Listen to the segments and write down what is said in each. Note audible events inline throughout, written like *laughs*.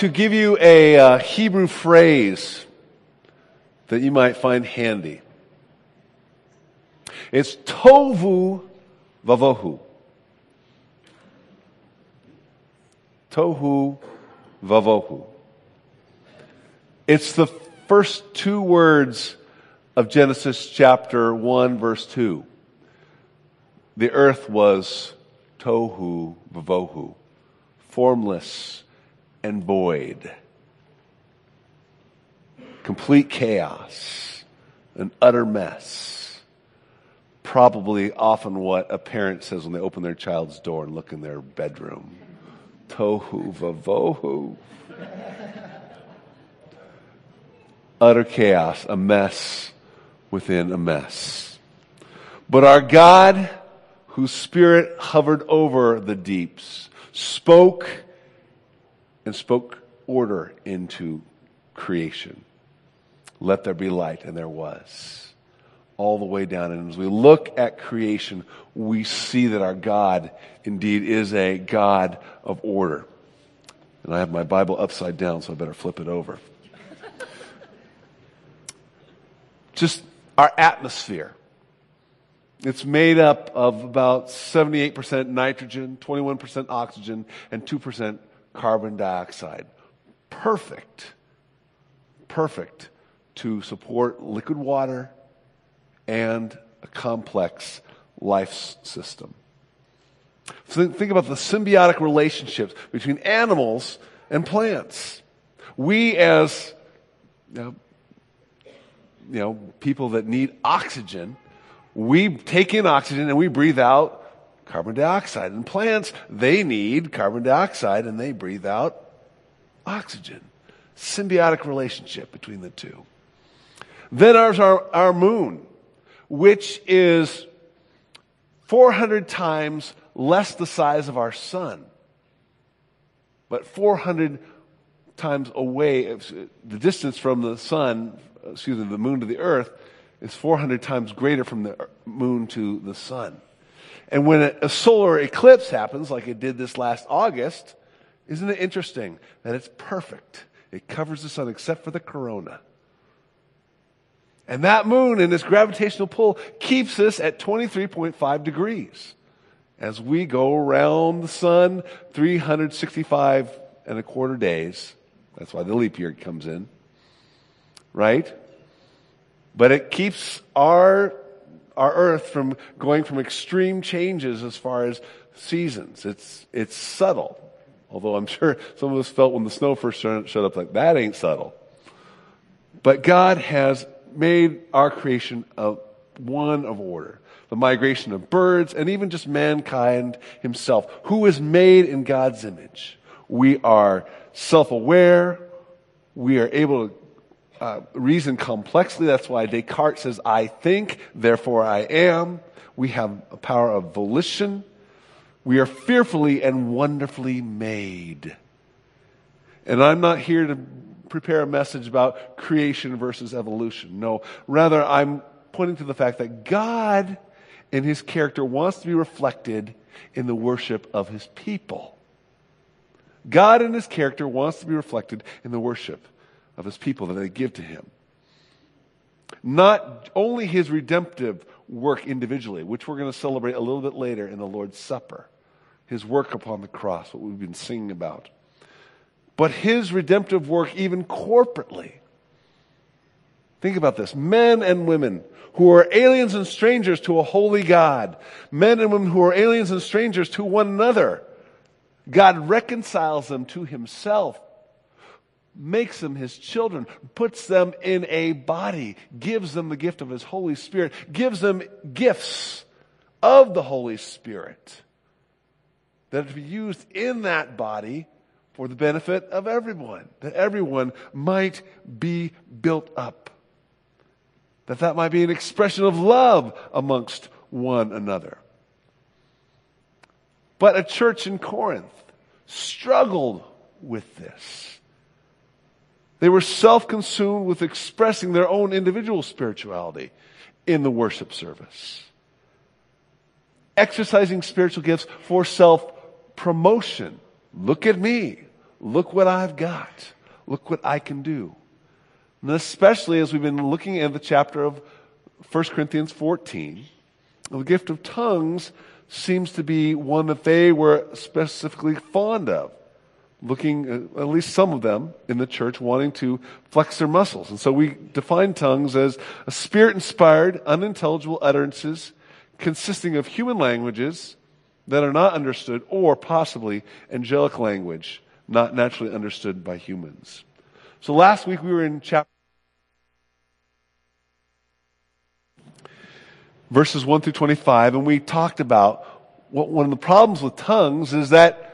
to give you a uh, Hebrew phrase that you might find handy. It's tovu vavohu. Tohu vavohu. It's the first two words of Genesis chapter 1 verse 2. The earth was tohu vavohu, formless and void. Complete chaos, an utter mess. Probably often what a parent says when they open their child's door and look in their bedroom. Tohu vavohu. utter chaos, a mess within a mess. But our God, whose spirit hovered over the deeps, spoke and spoke order into creation. Let there be light, and there was. All the way down. And as we look at creation, we see that our God indeed is a God of order. And I have my Bible upside down, so I better flip it over. *laughs* Just our atmosphere. It's made up of about 78% nitrogen, 21% oxygen, and 2% carbon dioxide. Perfect. Perfect to support liquid water and a complex life system. So think about the symbiotic relationships between animals and plants. We as you know, you know, people that need oxygen, we take in oxygen and we breathe out carbon dioxide. And plants, they need carbon dioxide and they breathe out oxygen. Symbiotic relationship between the two. Then there's our, our moon, which is 400 times less the size of our sun, but 400 times away, the distance from the sun, excuse me, the moon to the earth is 400 times greater from the moon to the sun. And when a, solar eclipse happens, like it did this last August, isn't it interesting that it's perfect? It covers the sun except for the corona. And that moon and its gravitational pull keeps us at 23.5 degrees as we go around the sun 365 and a quarter days. That's why the leap year comes in. Right? But it keeps our our earth from going from extreme changes as far as seasons. It's, it's subtle. Although I'm *laughs* sure some of us felt when the snow first showed up like that ain't subtle. But God has made our creation a one of order. The migration of birds and even just mankind himself, who is made in God's image. We are self-aware. We are able to uh, reason complexly. That's why Descartes says, I think, therefore I am. We have a power of volition. We are fearfully and wonderfully made. And I'm not here to prepare a message about creation versus evolution. No, rather, I'm pointing to the fact that God in his character wants to be reflected in the worship of his people. God in his character wants to be reflected in the worship of his people that they give to him. Not only his redemptive work individually, which we're going to celebrate a little bit later in the Lord's Supper, his work upon the cross, what we've been singing about, but his redemptive work even corporately. Think about this. Men and women who are aliens and strangers to a holy God, men and women who are aliens and strangers to one another, God reconciles them to himself makes them his children, puts them in a body, gives them the gift of his Holy Spirit, gives them gifts of the Holy Spirit that are to be used in that body for the benefit of everyone, that everyone might be built up. That that might be an expression of love amongst one another. But a church in Corinth struggled with this. They were self consumed with expressing their own individual spirituality in the worship service. Exercising spiritual gifts for self promotion. Look at me. look what I've got. Look what I can do. And especially as we've been looking at the chapter of 1 Corinthians 14, the gift of tongues seems to be one that they were specifically fond of. Looking, uh, at least some of them in the church, wanting to flex their muscles. And so we define tongues as a spirit inspired, unintelligible utterances consisting of human languages that are not understood, or possibly angelic language not naturally understood by humans. So last week we were in chapter verses 1 through 25, and we talked about what one of the problems with tongues is that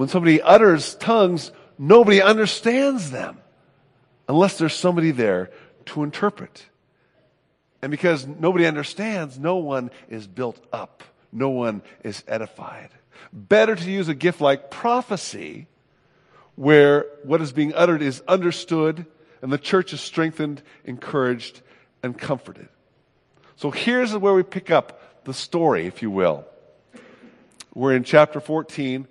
when somebody utters tongues, nobody understands them unless there's somebody there to interpret. And because nobody understands, no one is built up. No one is edified. Better to use a gift like prophecy, where what is being uttered is understood and the church is strengthened, encouraged, and comforted. So here's where we pick up the story, if you will. We're in chapter 14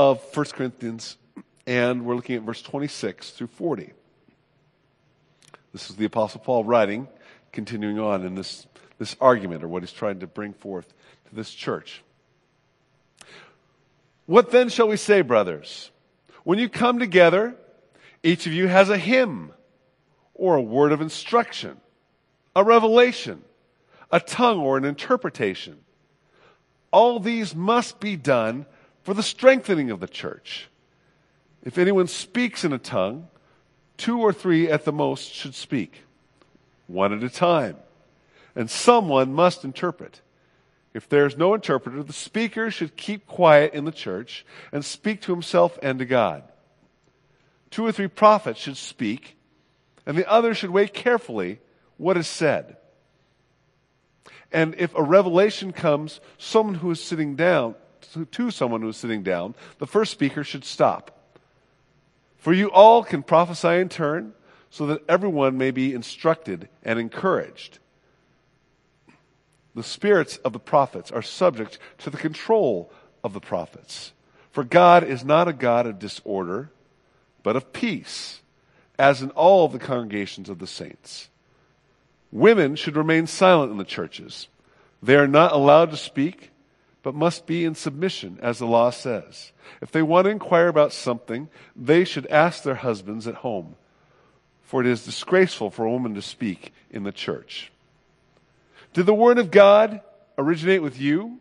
of 1 Corinthians, and we're looking at verse 26 through 40. This is the Apostle Paul writing, continuing on in this, this argument, or what he's trying to bring forth to this church. What then shall we say, brothers? When you come together, each of you has a hymn, or a word of instruction, a revelation a tongue or an interpretation. All these must be done for the strengthening of the church. If anyone speaks in a tongue, two or three at the most should speak, one at a time, and someone must interpret. If there is no interpreter, the speaker should keep quiet in the church and speak to himself and to God. Two or three prophets should speak, and the others should weigh carefully what is said. And if a revelation comes, someone who is sitting down, to someone who is sitting down, the first speaker should stop. For you all can prophesy in turn, so that everyone may be instructed and encouraged. The spirits of the prophets are subject to the control of the prophets. For God is not a God of disorder, but of peace, as in all the congregations of the saints. Women should remain silent in the churches. They are not allowed to speak, but must be in submission, as the law says. If they want to inquire about something, they should ask their husbands at home, for it is disgraceful for a woman to speak in the church. Did the word of God originate with you?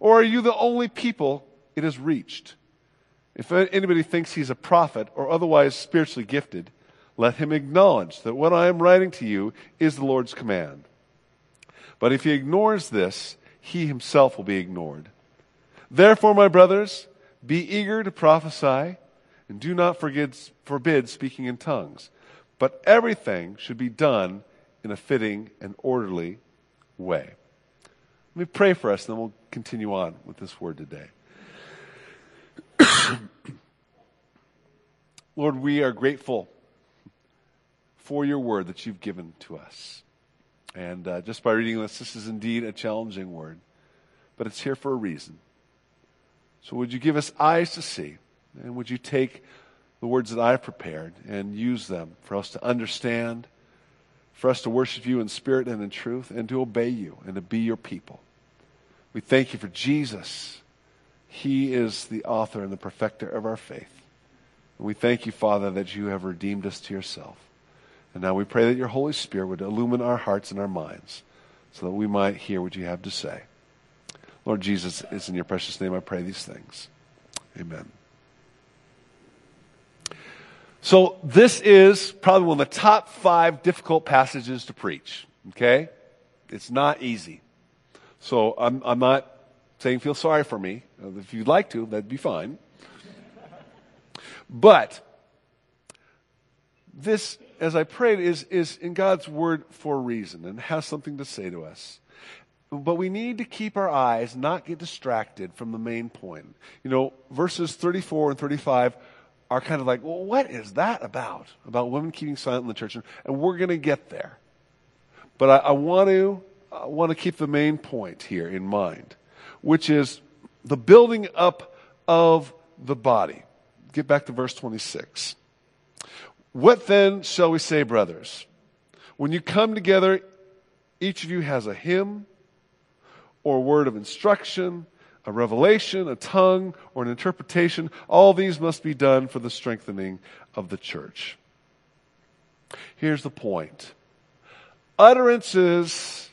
Or are you the only people it has reached? If anybody thinks he's a prophet or otherwise spiritually gifted, let him acknowledge that what I am writing to you is the Lord's command. But if he ignores this, he himself will be ignored. Therefore, my brothers, be eager to prophesy, and do not forbid speaking in tongues. But everything should be done in a fitting and orderly way. Let me pray for us, and then we'll continue on with this word today. *coughs* Lord, we are grateful for your word that you've given to us. And uh, just by reading this, this is indeed a challenging word, but it's here for a reason. So would you give us eyes to see, and would you take the words that I've prepared and use them for us to understand, for us to worship you in spirit and in truth, and to obey you and to be your people. We thank you for Jesus. He is the author and the perfecter of our faith. And we thank you, Father, that you have redeemed us to yourself. And now we pray that your Holy Spirit would illumine our hearts and our minds so that we might hear what you have to say. Lord Jesus, it's in your precious name I pray these things. Amen. So, this is probably one of the top five difficult passages to preach. Okay? It's not easy. So, I'm, I'm not saying feel sorry for me. Uh, if you'd like to, that'd be fine. But, this as I prayed, is, is in God's word for a reason and has something to say to us. But we need to keep our eyes, not get distracted from the main point. You know, verses 34 and 35 are kind of like, well, what is that about? About women keeping silent in the church. And, we're going to get there. But I, I want to I want to keep the main point here in mind, which is the building up of the body. get back to verse 26. What then shall we say, brothers? When you come together, each of you has a hymn or a word of instruction, a revelation, a tongue, or an interpretation. All these must be done for the strengthening of the church. Here's the point utterances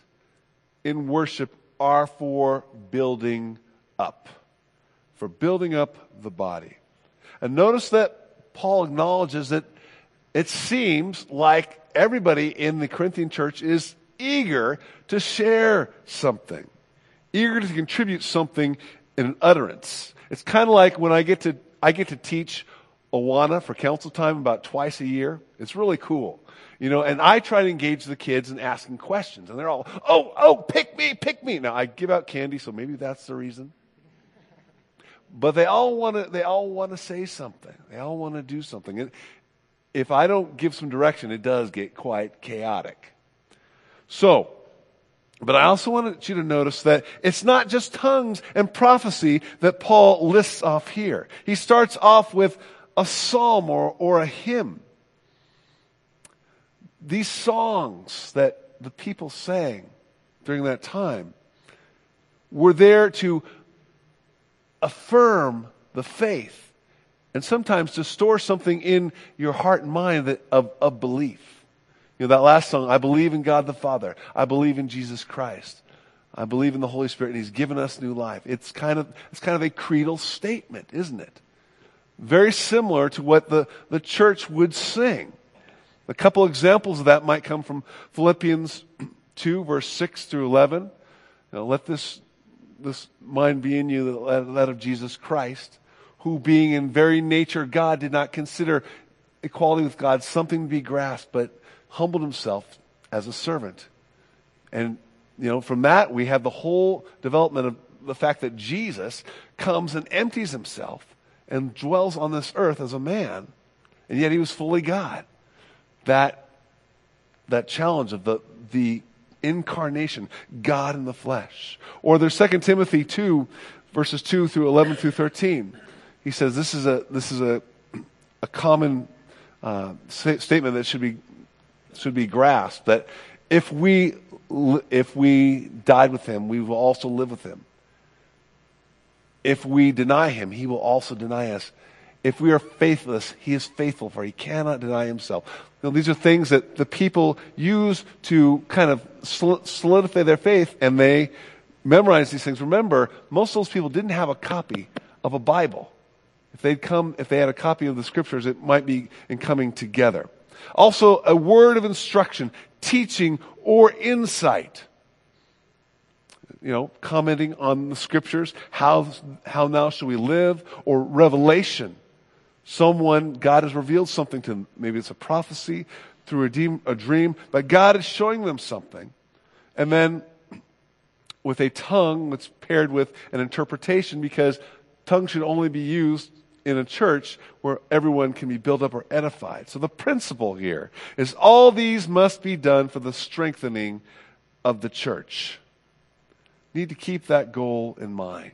in worship are for building up, for building up the body. And notice that Paul acknowledges that it seems like everybody in the Corinthian church is eager to share something, eager to contribute something in an utterance. It's kind of like when I get to I get to teach Awana for council time about twice a year. It's really cool. You know, and I try to engage the kids in asking questions, and they're all, oh, oh, pick me, pick me. Now I give out candy, so maybe that's the reason. But they all want to, they all want to say something. They all want to do something. And if I don't give some direction, it does get quite chaotic. So, but I also want you to notice that it's not just tongues and prophecy that Paul lists off here. He starts off with a psalm or, or a hymn. These songs that the people sang during that time were there to affirm the faith and sometimes to store something in your heart and mind that, of, of belief. You know, that last song, I believe in God the Father. I believe in Jesus Christ. I believe in the Holy Spirit, and He's given us new life. It's kind of, it's kind of a creedal statement, isn't it? Very similar to what the, the church would sing. A couple examples of that might come from Philippians *clears throat* 2, verse 6 through 11. You know, let this, this mind be in you, that of Jesus Christ who, being in very nature God, did not consider equality with God something to be grasped, but humbled himself as a servant. And, you know, from that, we have the whole development of the fact that Jesus comes and empties himself and dwells on this earth as a man, and yet he was fully God. That, that challenge of the, the incarnation, God in the flesh. Or there's 2 Timothy 2, verses 2 through 11 through 13 he says this is a, this is a, a common uh, statement that should be, should be grasped that if we, if we died with him, we will also live with him. If we deny him, he will also deny us. If we are faithless, he is faithful, for he cannot deny himself. You know, these are things that the people use to kind of solidify their faith, and they memorize these things. Remember, most of those people didn't have a copy of a Bible. If they'd come, if they had a copy of the scriptures, it might be in coming together. Also, a word of instruction, teaching, or insight. You know, commenting on the scriptures, how, how now shall we live, or revelation. Someone, God has revealed something to them. Maybe it's a prophecy through a dream, a dream, but God is showing them something. And then *clears throat* with a tongue that's paired with an interpretation because tongue should only be used in a church where everyone can be built up or edified. So the principle here is all these must be done for the strengthening of the church. Need to keep that goal in mind.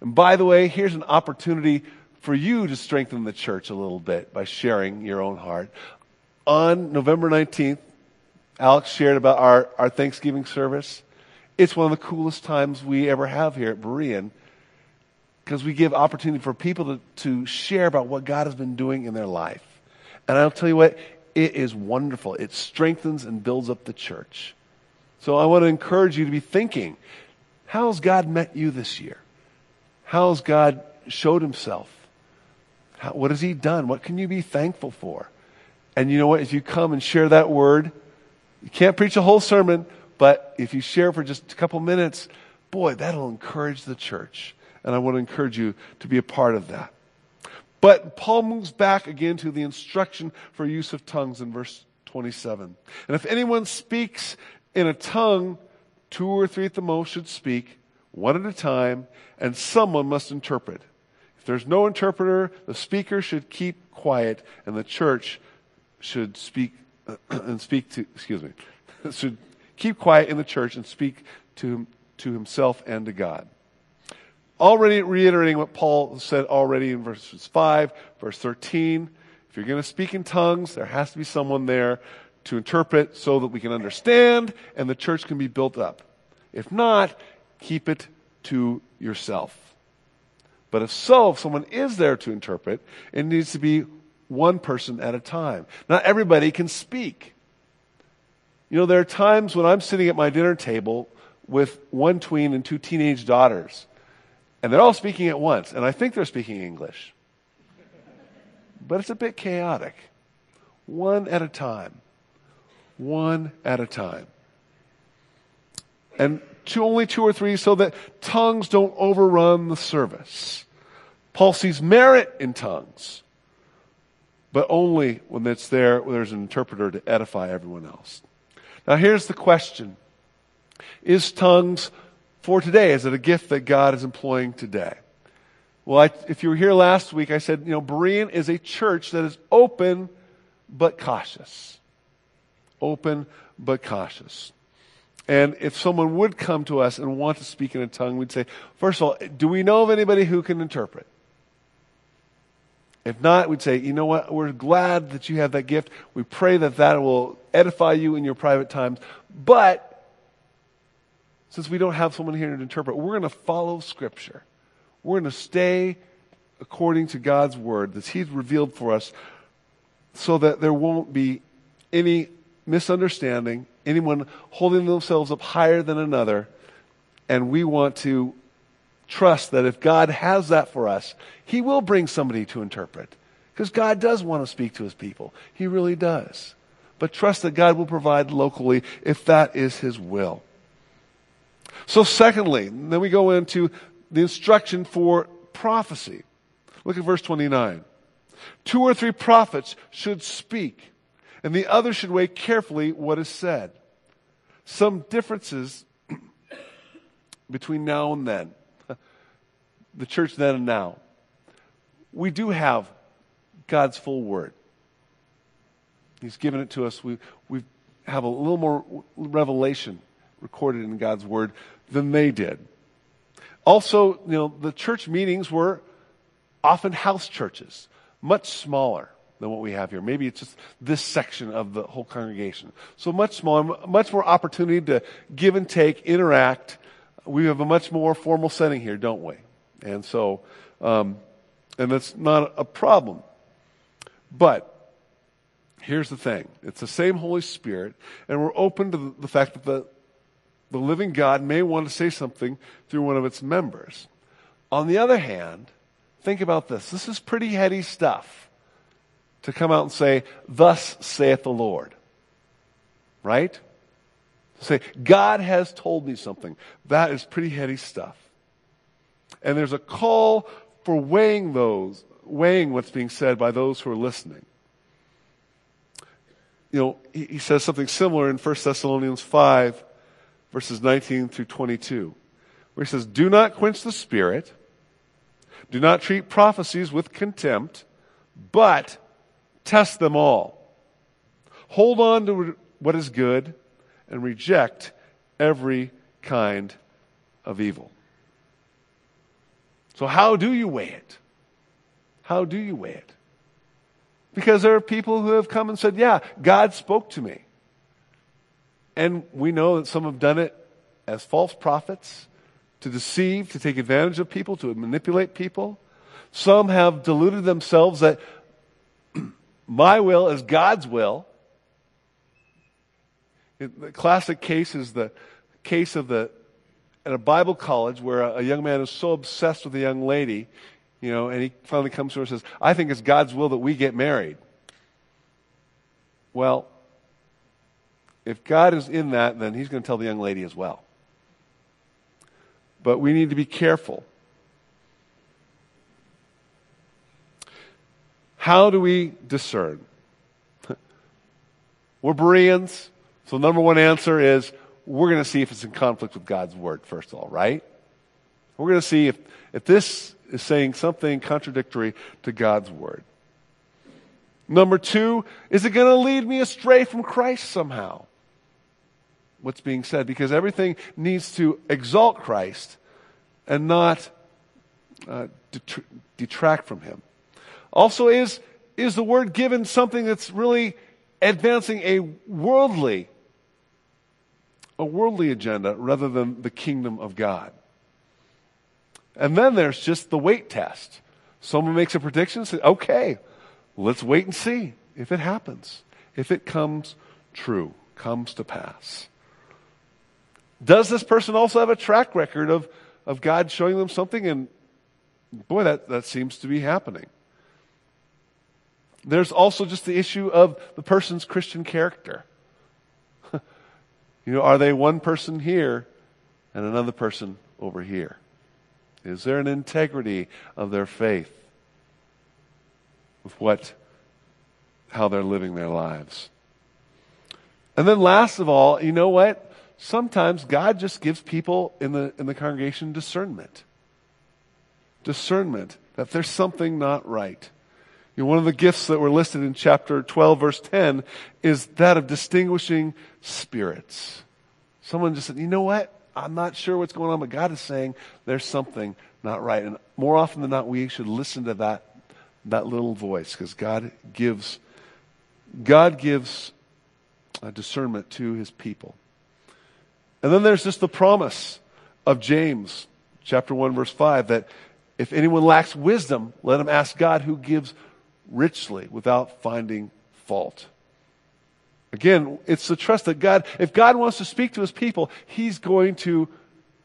And by the way, here's an opportunity for you to strengthen the church a little bit by sharing your own heart. On November 19th, Alex shared about our, our Thanksgiving service. It's one of the coolest times we ever have here at Berean because we give opportunity for people to, to share about what God has been doing in their life. And I'll tell you what, it is wonderful. It strengthens and builds up the church. So I want to encourage you to be thinking, how's God met you this year? How's God showed himself? How, what has he done? What can you be thankful for? And you know what? If you come and share that word, you can't preach a whole sermon, but if you share for just a couple minutes, boy, that'll encourage the church. And I want to encourage you to be a part of that. But Paul moves back again to the instruction for use of tongues in verse 27. And if anyone speaks in a tongue, two or three at the most should speak, one at a time, and someone must interpret. If there's no interpreter, the speaker should keep quiet, and the church should speak *clears throat* and speak to, excuse me, *laughs* should keep quiet in the church and speak to, to himself and to God. Already reiterating what Paul said already in verses 5, verse 13. If you're going to speak in tongues, there has to be someone there to interpret so that we can understand and the church can be built up. If not, keep it to yourself. But if so, if someone is there to interpret, it needs to be one person at a time. Not everybody can speak. You know, there are times when I'm sitting at my dinner table with one tween and two teenage daughters, and they're all speaking at once, and I think they're speaking English. But it's a bit chaotic. One at a time. One at a time. And two, only two or three so that tongues don't overrun the service. Paul sees merit in tongues, but only when it's there, when there's an interpreter to edify everyone else. Now here's the question. Is tongues for today? Is it a gift that God is employing today? Well, I, if you were here last week, I said, you know, Berean is a church that is open but cautious. Open but cautious. And if someone would come to us and want to speak in a tongue, we'd say, first of all, do we know of anybody who can interpret? If not, we'd say, you know what? We're glad that you have that gift. We pray that that will edify you in your private times. But since we don't have someone here to interpret, we're going to follow Scripture. We're going to stay according to God's Word that He's revealed for us so that there won't be any misunderstanding anyone holding themselves up higher than another. And we want to trust that if God has that for us, He will bring somebody to interpret. Because God does want to speak to His people. He really does. But trust that God will provide locally if that is His will. So, secondly, then we go into the instruction for prophecy. Look at verse 29. Two or three prophets should speak and the other should weigh carefully what is said. Some differences *clears throat* between now and then, *laughs* the church then and now. We do have God's full word. He's given it to us. We, we have a little more revelation recorded in God's word than they did. Also, you know, the church meetings were often house churches, much smaller than what we have here. Maybe it's just this section of the whole congregation. So much smaller, much more opportunity to give and take, interact. We have a much more formal setting here, don't we? And so, um, and that's not a problem. But here's the thing it's the same Holy Spirit, and we're open to the fact that the, the living God may want to say something through one of its members. On the other hand, think about this. This is pretty heady stuff to come out and say, Thus saith the Lord. Right? Say, God has told me something. That is pretty heady stuff. And there's a call for weighing those, weighing what's being said by those who are listening. You know, he, he says something similar in 1 Thessalonians 5, verses 19 through 22, where he says, Do not quench the spirit, do not treat prophecies with contempt, but Test them all. Hold on to what is good and reject every kind of evil. So, how do you weigh it? How do you weigh it? Because there are people who have come and said, Yeah, God spoke to me. And we know that some have done it as false prophets to deceive, to take advantage of people, to manipulate people. Some have deluded themselves that *clears throat* my will is God's will. The classic case is the case of the at a Bible college where a, a young man is so obsessed with a young lady, you know, and he finally comes to her and says, I think it's God's will that we get married. Well, if God is in that, then he's going to tell the young lady as well. But we need to be careful How do we discern? *laughs* We're Bereans, so the number one answer is we're going to see if it's in conflict with God's word, first of all, right? We're going to see if, if this is saying something contradictory to God's word. Number two, is it going to lead me astray from Christ somehow? What's being said? Because everything needs to exalt Christ and not uh, detr- detract from him. Also, is, is the word given something that's really advancing a worldly, a worldly agenda rather than the kingdom of God? And then there's just the weight test. Someone makes a prediction, say, okay, let's wait and see if it happens, if it comes true, comes to pass. Does this person also have a track record of, of God showing them something? And boy, that, that seems to be happening. There's also just the issue of the person's Christian character. *laughs* you know, are they one person here and another person over here? Is there an integrity of their faith with what, how they're living their lives? And then last of all, you know what? Sometimes God just gives people in the, in the congregation discernment. Discernment that there's something not right. You know, one of the gifts that were listed in chapter 12, verse 10, is that of distinguishing spirits. Someone just said, you know what? I'm not sure what's going on, but God is saying there's something not right. And more often than not, we should listen to that, that little voice because God gives, God gives uh, discernment to his people. And then there's just the promise of James chapter 1 verse 5 that if anyone lacks wisdom, let him ask God who gives richly without finding fault. Again, it's the trust that God, if God wants to speak to his people, he's going to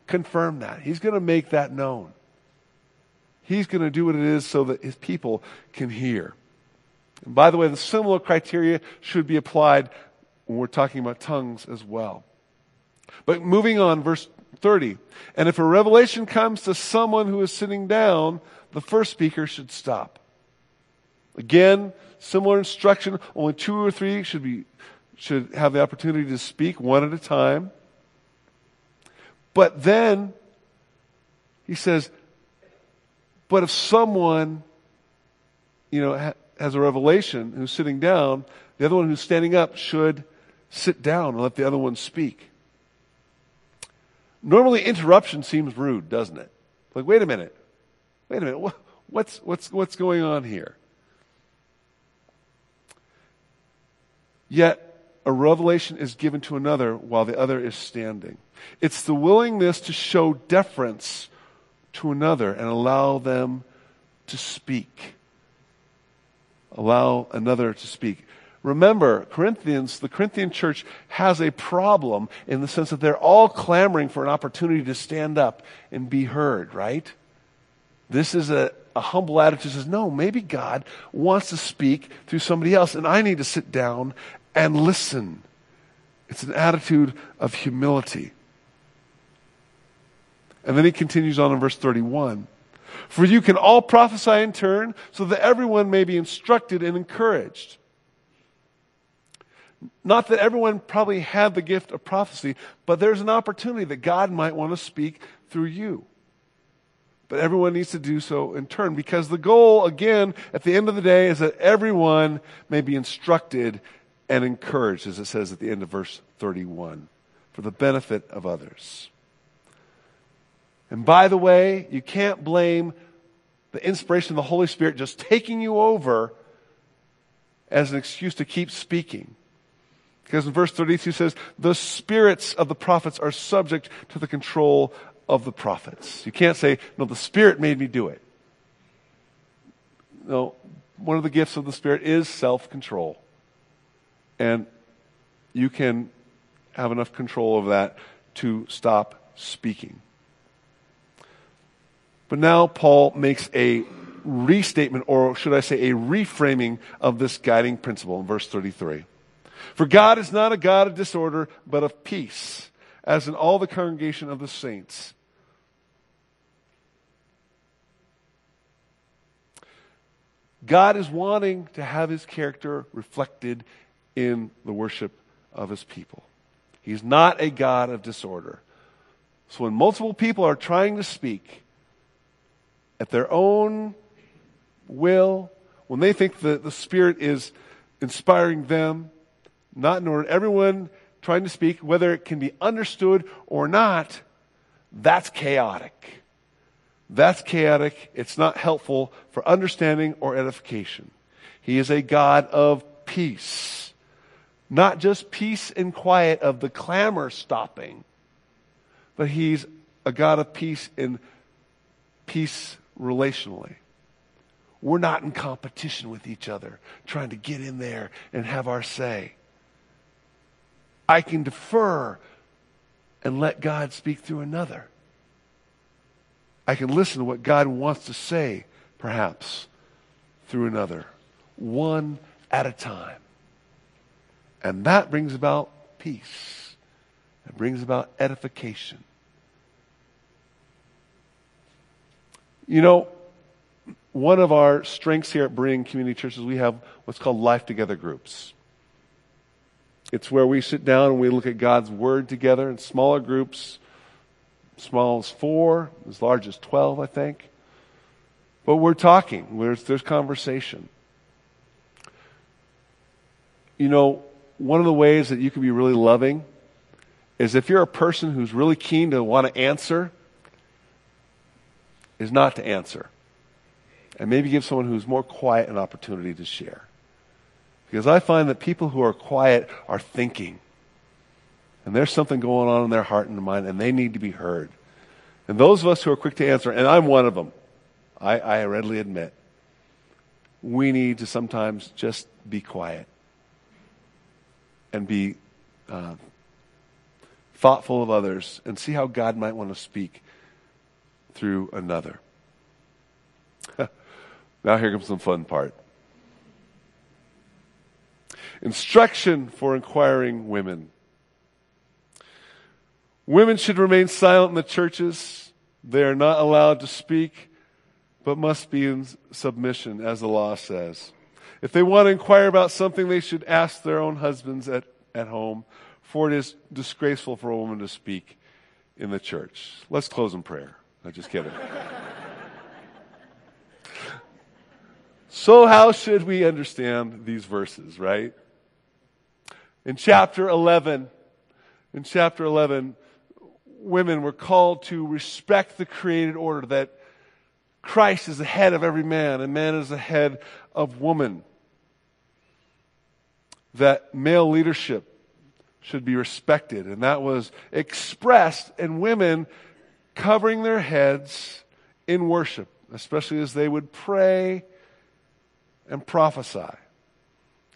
confirm that. He's going to make that known. He's going to do what it is so that his people can hear. And by the way, the similar criteria should be applied when we're talking about tongues as well. But moving on, verse 30. And if a revelation comes to someone who is sitting down, the first speaker should stop. Again, similar instruction. Only two or three should be should have the opportunity to speak one at a time. But then he says, but if someone, you know, ha- has a revelation who's sitting down, the other one who's standing up should sit down and let the other one speak. Normally, interruption seems rude, doesn't it? Like, wait a minute. Wait a minute. What's, what's, what's going on here? Yet, a revelation is given to another while the other is standing. It's the willingness to show deference to another and allow them to speak. Allow another to speak. Remember, Corinthians, the Corinthian church has a problem in the sense that they're all clamoring for an opportunity to stand up and be heard, right? This is a, a humble attitude says, no, maybe God wants to speak through somebody else, and I need to sit down and listen. It's an attitude of humility. And then he continues on in verse 31. For you can all prophesy in turn, so that everyone may be instructed and encouraged. Not that everyone probably had the gift of prophecy, but there's an opportunity that God might want to speak through you. But everyone needs to do so in turn because the goal, again, at the end of the day, is that everyone may be instructed and encouraged, as it says at the end of verse 31, for the benefit of others. And by the way, you can't blame the inspiration of the Holy Spirit just taking you over as an excuse to keep speaking. Because in verse 32 says, the spirits of the prophets are subject to the control of the prophets. You can't say, no, the Spirit made me do it. No, one of the gifts of the Spirit is self control. And you can have enough control over that to stop speaking. But now Paul makes a restatement, or should I say, a reframing of this guiding principle in verse 33. For God is not a God of disorder, but of peace, as in all the congregation of the saints. God is wanting to have his character reflected in the worship of his people. He's not a God of disorder. So when multiple people are trying to speak at their own will, when they think that the Spirit is inspiring them, not in order, everyone trying to speak, whether it can be understood or not, that's chaotic. That's chaotic. It's not helpful for understanding or edification. He is a God of peace. Not just peace and quiet of the clamor stopping, but He's a God of peace in peace relationally. We're not in competition with each other, trying to get in there and have our say. I can defer and let God speak through another. I can listen to what God wants to say, perhaps, through another, one at a time. And that brings about peace. It brings about edification. You know, one of our strengths here at Berean Community Church is we have what's called Life Together groups. It's where we sit down and we look at God's Word together in smaller groups, small as four, as large as 12, I think. But we're talking, there's, there's conversation. You know, one of the ways that you can be really loving is if you're a person who's really keen to want to answer, is not to answer. And maybe give someone who's more quiet an opportunity to share. Because I find that people who are quiet are thinking. And there's something going on in their heart and mind, and they need to be heard. And those of us who are quick to answer, and I'm one of them, I, I readily admit, we need to sometimes just be quiet and be uh, thoughtful of others and see how God might want to speak through another. *laughs* now, here comes the fun part instruction for inquiring women. Women should remain silent in the churches. They are not allowed to speak, but must be in submission, as the law says. If they want to inquire about something, they should ask their own husbands at, at home, for it is disgraceful for a woman to speak in the church. Let's close in prayer. I'm just kidding. *laughs* so, how should we understand these verses, right? In chapter 11, in chapter 11, women were called to respect the created order that Christ is the head of every man and man is the head of woman. That male leadership should be respected. And that was expressed in women covering their heads in worship, especially as they would pray and prophesy.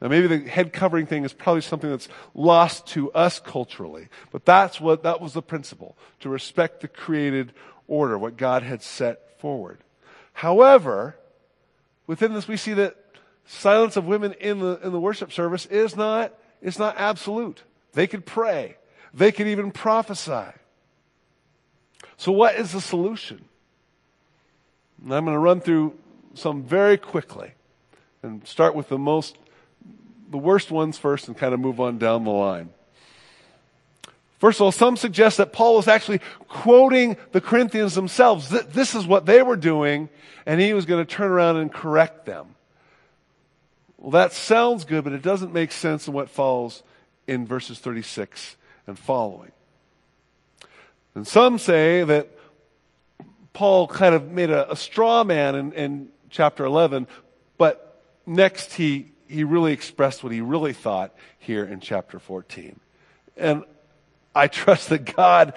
Now, maybe the head covering thing is probably something that's lost to us culturally, but that's what, that was the principle, to respect the created order, what God had set forward. However, within this we see that silence of women in the, in the worship service is not, is not absolute. They could pray. They could even prophesy. So what is the solution? And I'm going to run through some very quickly and start with the most the worst ones first and kind of move on down the line. First of all, some suggest that Paul was actually quoting the Corinthians themselves. This is what they were doing, and he was going to turn around and correct them. Well, that sounds good, but it doesn't make sense in what follows in verses 36 and following. And some say that Paul kind of made a, a straw man in, in chapter 11, but next he he really expressed what he really thought here in chapter 14. And I trust that God,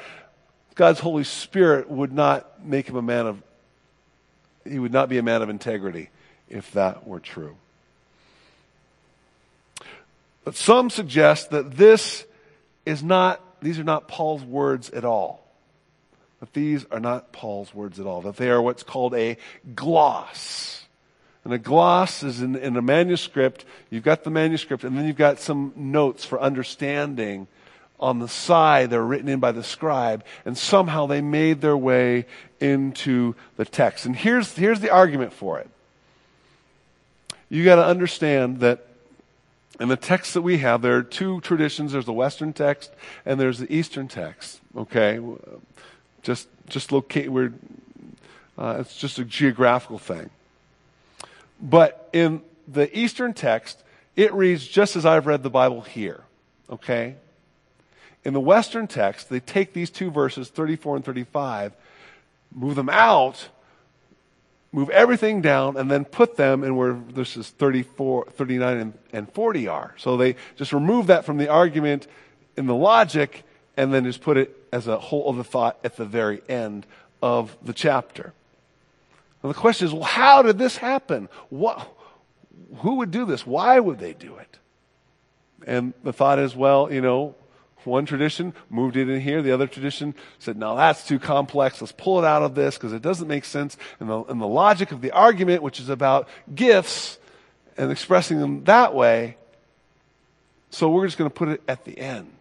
God's Holy Spirit would not make him a man of, he would not be a man of integrity if that were true. But some suggest that this is not, these are not Paul's words at all. That these are not Paul's words at all. That they are what's called a gloss and a gloss is in, in a manuscript. You've got the manuscript, and then you've got some notes for understanding on the side. They're written in by the scribe, and somehow they made their way into the text. And here's, here's the argument for it. You got to understand that in the text that we have, there are two traditions. There's the Western text and there's the Eastern text. Okay, just just locate. We're uh, it's just a geographical thing. But in the Eastern text, it reads just as I've read the Bible here. Okay? In the Western text, they take these two verses, 34 and 35, move them out, move everything down and then put them in where is 34, 39 and, and 40 are. So they just remove that from the argument in the logic and then just put it as a whole other thought at the very end of the chapter. And the question is, well, how did this happen? What, who would do this? Why would they do it? And the thought is, well, you know, one tradition moved it in here. The other tradition said, no, that's too complex. Let's pull it out of this because it doesn't make sense And the, in the logic of the argument, which is about gifts and expressing them that way. So we're just going to put it at the end.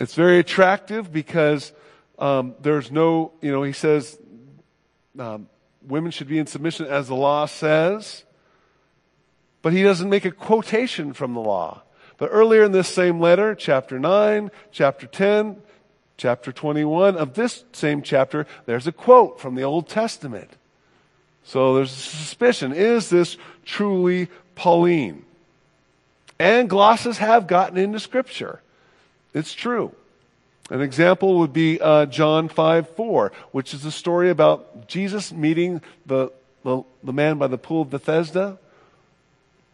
It's very attractive because um, there's no, you know, he says um, women should be in submission as the law says, but he doesn't make a quotation from the law. But earlier in this same letter, chapter 9, chapter 10, chapter 21 of this same chapter, there's a quote from the Old Testament. So there's a suspicion. Is this truly Pauline? And glosses have gotten into Scripture. It's true. An example would be uh, John 5 4, which is a story about Jesus meeting the, the, the man by the pool of Bethesda.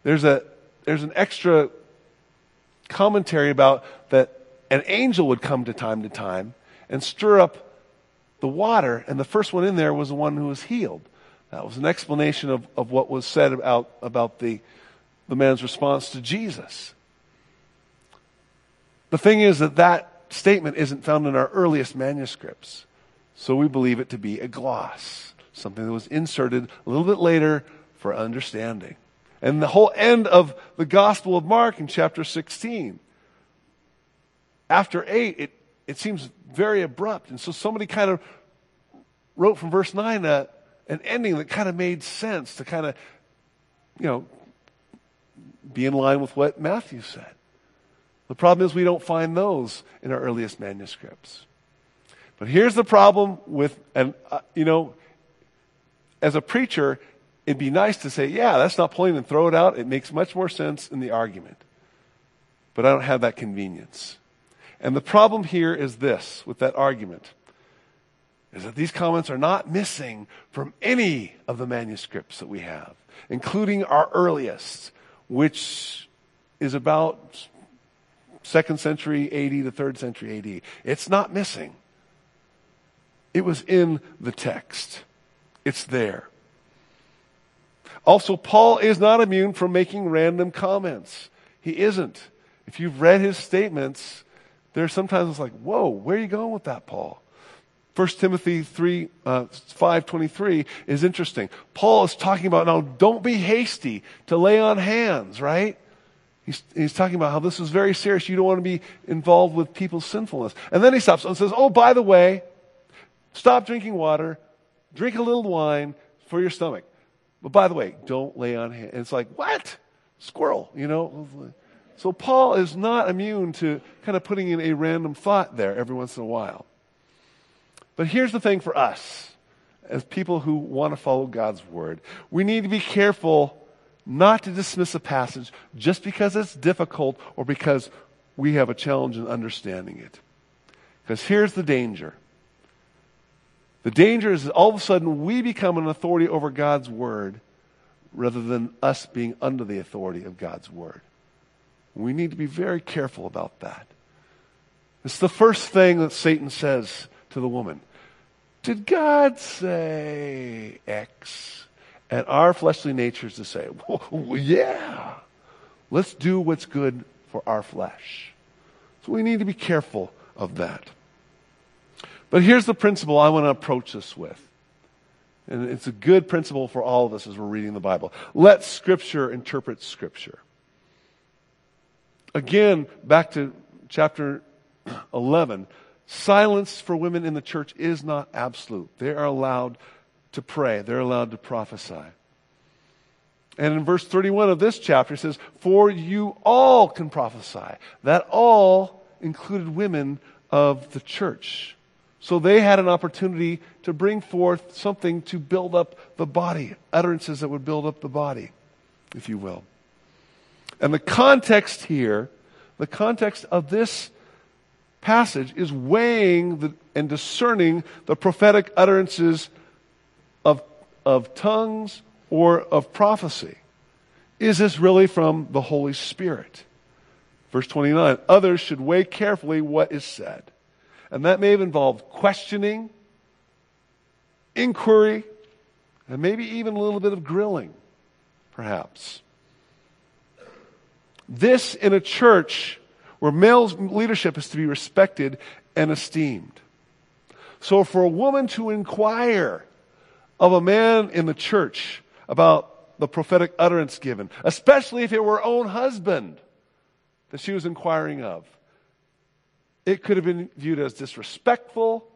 There's, a, there's an extra commentary about that an angel would come to time to time and stir up the water, and the first one in there was the one who was healed. That was an explanation of, of what was said about, about the, the man's response to Jesus. The thing is that that statement isn't found in our earliest manuscripts, so we believe it to be a gloss, something that was inserted a little bit later for understanding. And the whole end of the Gospel of Mark in chapter 16. After 8, it, it seems very abrupt. And so somebody kind of wrote from verse 9 a, an ending that kind of made sense to kind of, you know, be in line with what Matthew said. The problem is we don't find those in our earliest manuscripts. But here's the problem with, and, uh, you know, as a preacher, it'd be nice to say, yeah, that's not Pauline and throw it out. It makes much more sense in the argument. But I don't have that convenience. And the problem here is this with that argument is that these comments are not missing from any of the manuscripts that we have, including our earliest, which is about second century AD to third century AD. It's not missing. It was in the text. It's there. Also, Paul is not immune from making random comments. He isn't. If you've read his statements, there's sometimes it's like, whoa, where are you going with that, Paul? 1 Timothy 3, uh, 5.23 is interesting. Paul is talking about now don't be hasty to lay on hands, right? He's, he's talking about how this is very serious. You don't want to be involved with people's sinfulness. And then he stops and says, oh, by the way, stop drinking water, drink a little wine for your stomach. But by the way, don't lay on hands. It's like, what? Squirrel, you know? So Paul is not immune to kind of putting in a random thought there every once in a while. But here's the thing for us, as people who want to follow God's word. We need to be careful not to dismiss a passage just because it's difficult or because we have a challenge in understanding it. Because here's the danger the danger is that all of a sudden we become an authority over God's word rather than us being under the authority of God's word. We need to be very careful about that. It's the first thing that Satan says to the woman. Did God say X? And our fleshly nature is to say, well, yeah, let's do what's good for our flesh. So we need to be careful of that. But here's the principle I want to approach this with. And it's a good principle for all of us as we're reading the Bible. Let Scripture interpret Scripture. Again, back to chapter 11. Silence for women in the church is not absolute. They are allowed to pray, they're allowed to prophesy. And in verse 31 of this chapter, it says, For you all can prophesy. That all included women of the church. So they had an opportunity to bring forth something to build up the body, utterances that would build up the body, if you will. And the context here, the context of this passage is weighing the, and discerning the prophetic utterances of tongues or of prophecy? Is this really from the Holy Spirit? Verse 29 Others should weigh carefully what is said. And that may have involved questioning, inquiry, and maybe even a little bit of grilling, perhaps. This in a church where male leadership is to be respected and esteemed. So for a woman to inquire of a man in the church about the prophetic utterance given, especially if it were her own husband that she was inquiring of, it could have been viewed as disrespectful,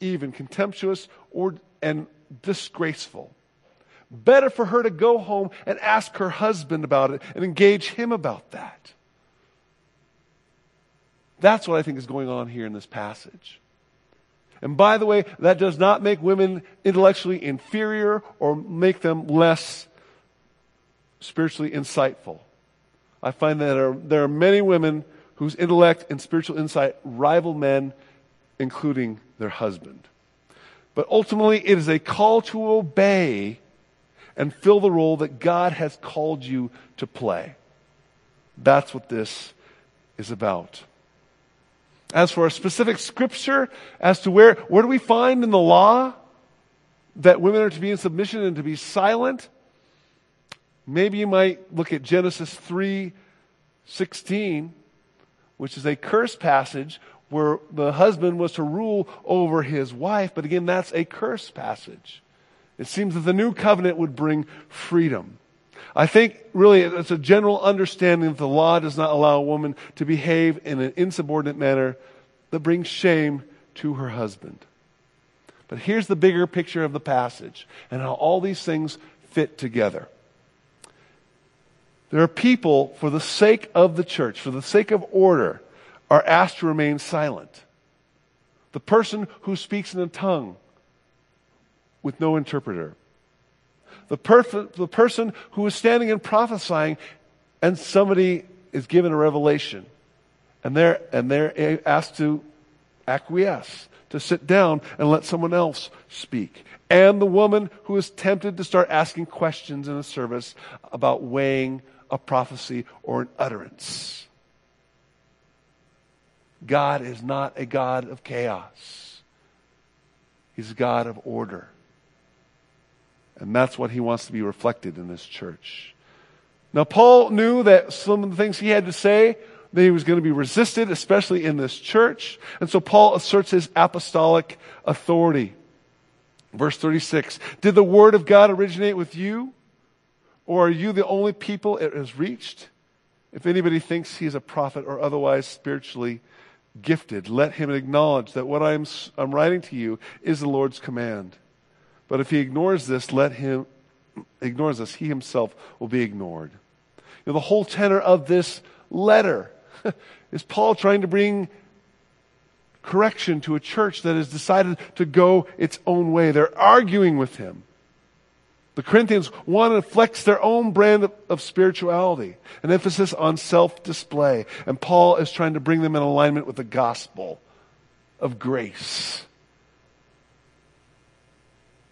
even contemptuous, or and disgraceful. Better for her to go home and ask her husband about it and engage him about that. That's what I think is going on here in this passage. And by the way, that does not make women intellectually inferior or make them less spiritually insightful. I find that there are, there are many women whose intellect and spiritual insight rival men, including their husband. But ultimately, it is a call to obey and fill the role that God has called you to play. That's what this is about. As for a specific scripture, as to where, where do we find in the law that women are to be in submission and to be silent? Maybe you might look at Genesis 3 16, which is a curse passage where the husband was to rule over his wife. But again, that's a curse passage. It seems that the new covenant would bring freedom. I think really it's a general understanding that the law does not allow a woman to behave in an insubordinate manner that brings shame to her husband. But here's the bigger picture of the passage and how all these things fit together. There are people, for the sake of the church, for the sake of order, are asked to remain silent. The person who speaks in a tongue with no interpreter. The, perf- the person who is standing and prophesying and somebody is given a revelation and they're, and they're asked to acquiesce, to sit down and let someone else speak. And the woman who is tempted to start asking questions in a service about weighing a prophecy or an utterance. God is not a God of chaos. He's a God of order. And that's what he wants to be reflected in this church. Now, Paul knew that some of the things he had to say, that he was going to be resisted, especially in this church. And so Paul asserts his apostolic authority. Verse 36 Did the word of God originate with you? Or are you the only people it has reached? If anybody thinks he is a prophet or otherwise spiritually gifted, let him acknowledge that what I'm, I'm writing to you is the Lord's command. But if he ignores this, let him ignores us, he himself will be ignored. You know, the whole tenor of this letter *laughs* is Paul trying to bring correction to a church that has decided to go its own way. They're arguing with him. The Corinthians want to flex their own brand of, of spirituality, an emphasis on self display. And Paul is trying to bring them in alignment with the gospel of grace.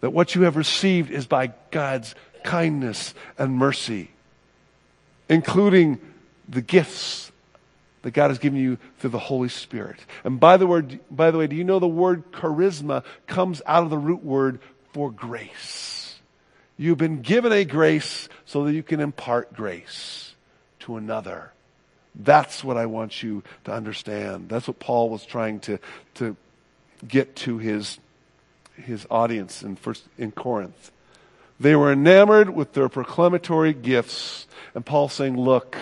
That what you have received is by God's kindness and mercy, including the gifts that God has given you through the Holy Spirit. And by the word, by the way, do you know the word charisma comes out of the root word for grace? You've been given a grace so that you can impart grace to another. That's what I want you to understand. That's what Paul was trying to, to get to his his audience in first in Corinth. They were enamored with their proclamatory gifts, and Paul saying, "Look,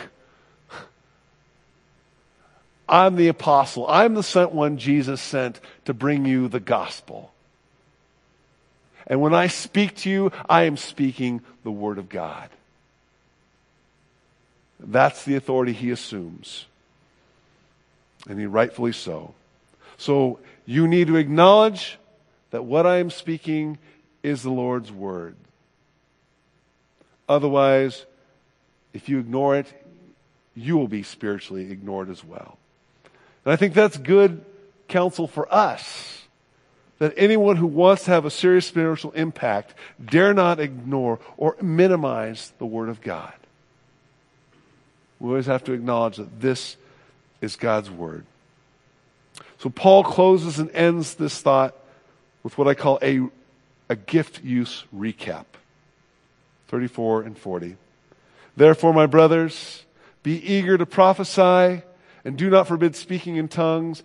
I'm the apostle. I'm the sent one Jesus sent to bring you the gospel. And when I speak to you, I am speaking the word of God." That's the authority he assumes. And he rightfully so. So you need to acknowledge that what I am speaking is the Lord's word. Otherwise, if you ignore it, you will be spiritually ignored as well. And I think that's good counsel for us that anyone who wants to have a serious spiritual impact dare not ignore or minimize the Word of God. We always have to acknowledge that this is God's Word. So Paul closes and ends this thought with what I call a, a gift use recap 34 and 40. Therefore, my brothers, be eager to prophesy and do not forbid speaking in tongues,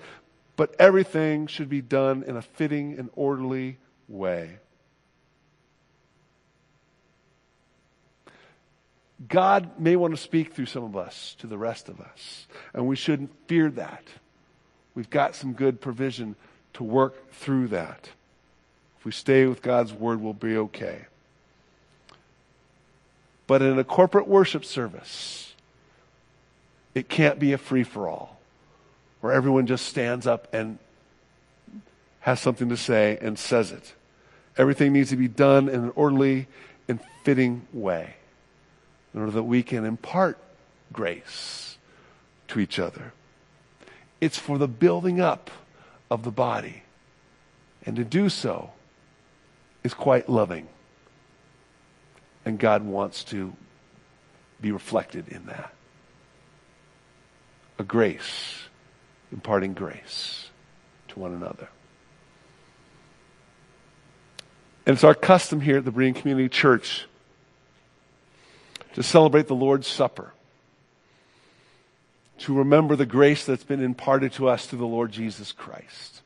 but everything should be done in a fitting and orderly way. God may want to speak through some of us to the rest of us, and we shouldn't fear that. We've got some good provision to work through that. We stay with God's word, we'll be okay. But in a corporate worship service, it can't be a free for all where everyone just stands up and has something to say and says it. Everything needs to be done in an orderly and fitting way in order that we can impart grace to each other. It's for the building up of the body. And to do so is quite loving. And God wants to be reflected in that. A grace, imparting grace to one another. And it's our custom here at the Berean Community Church to celebrate the Lord's Supper, to remember the grace that's been imparted to us through the Lord Jesus Christ.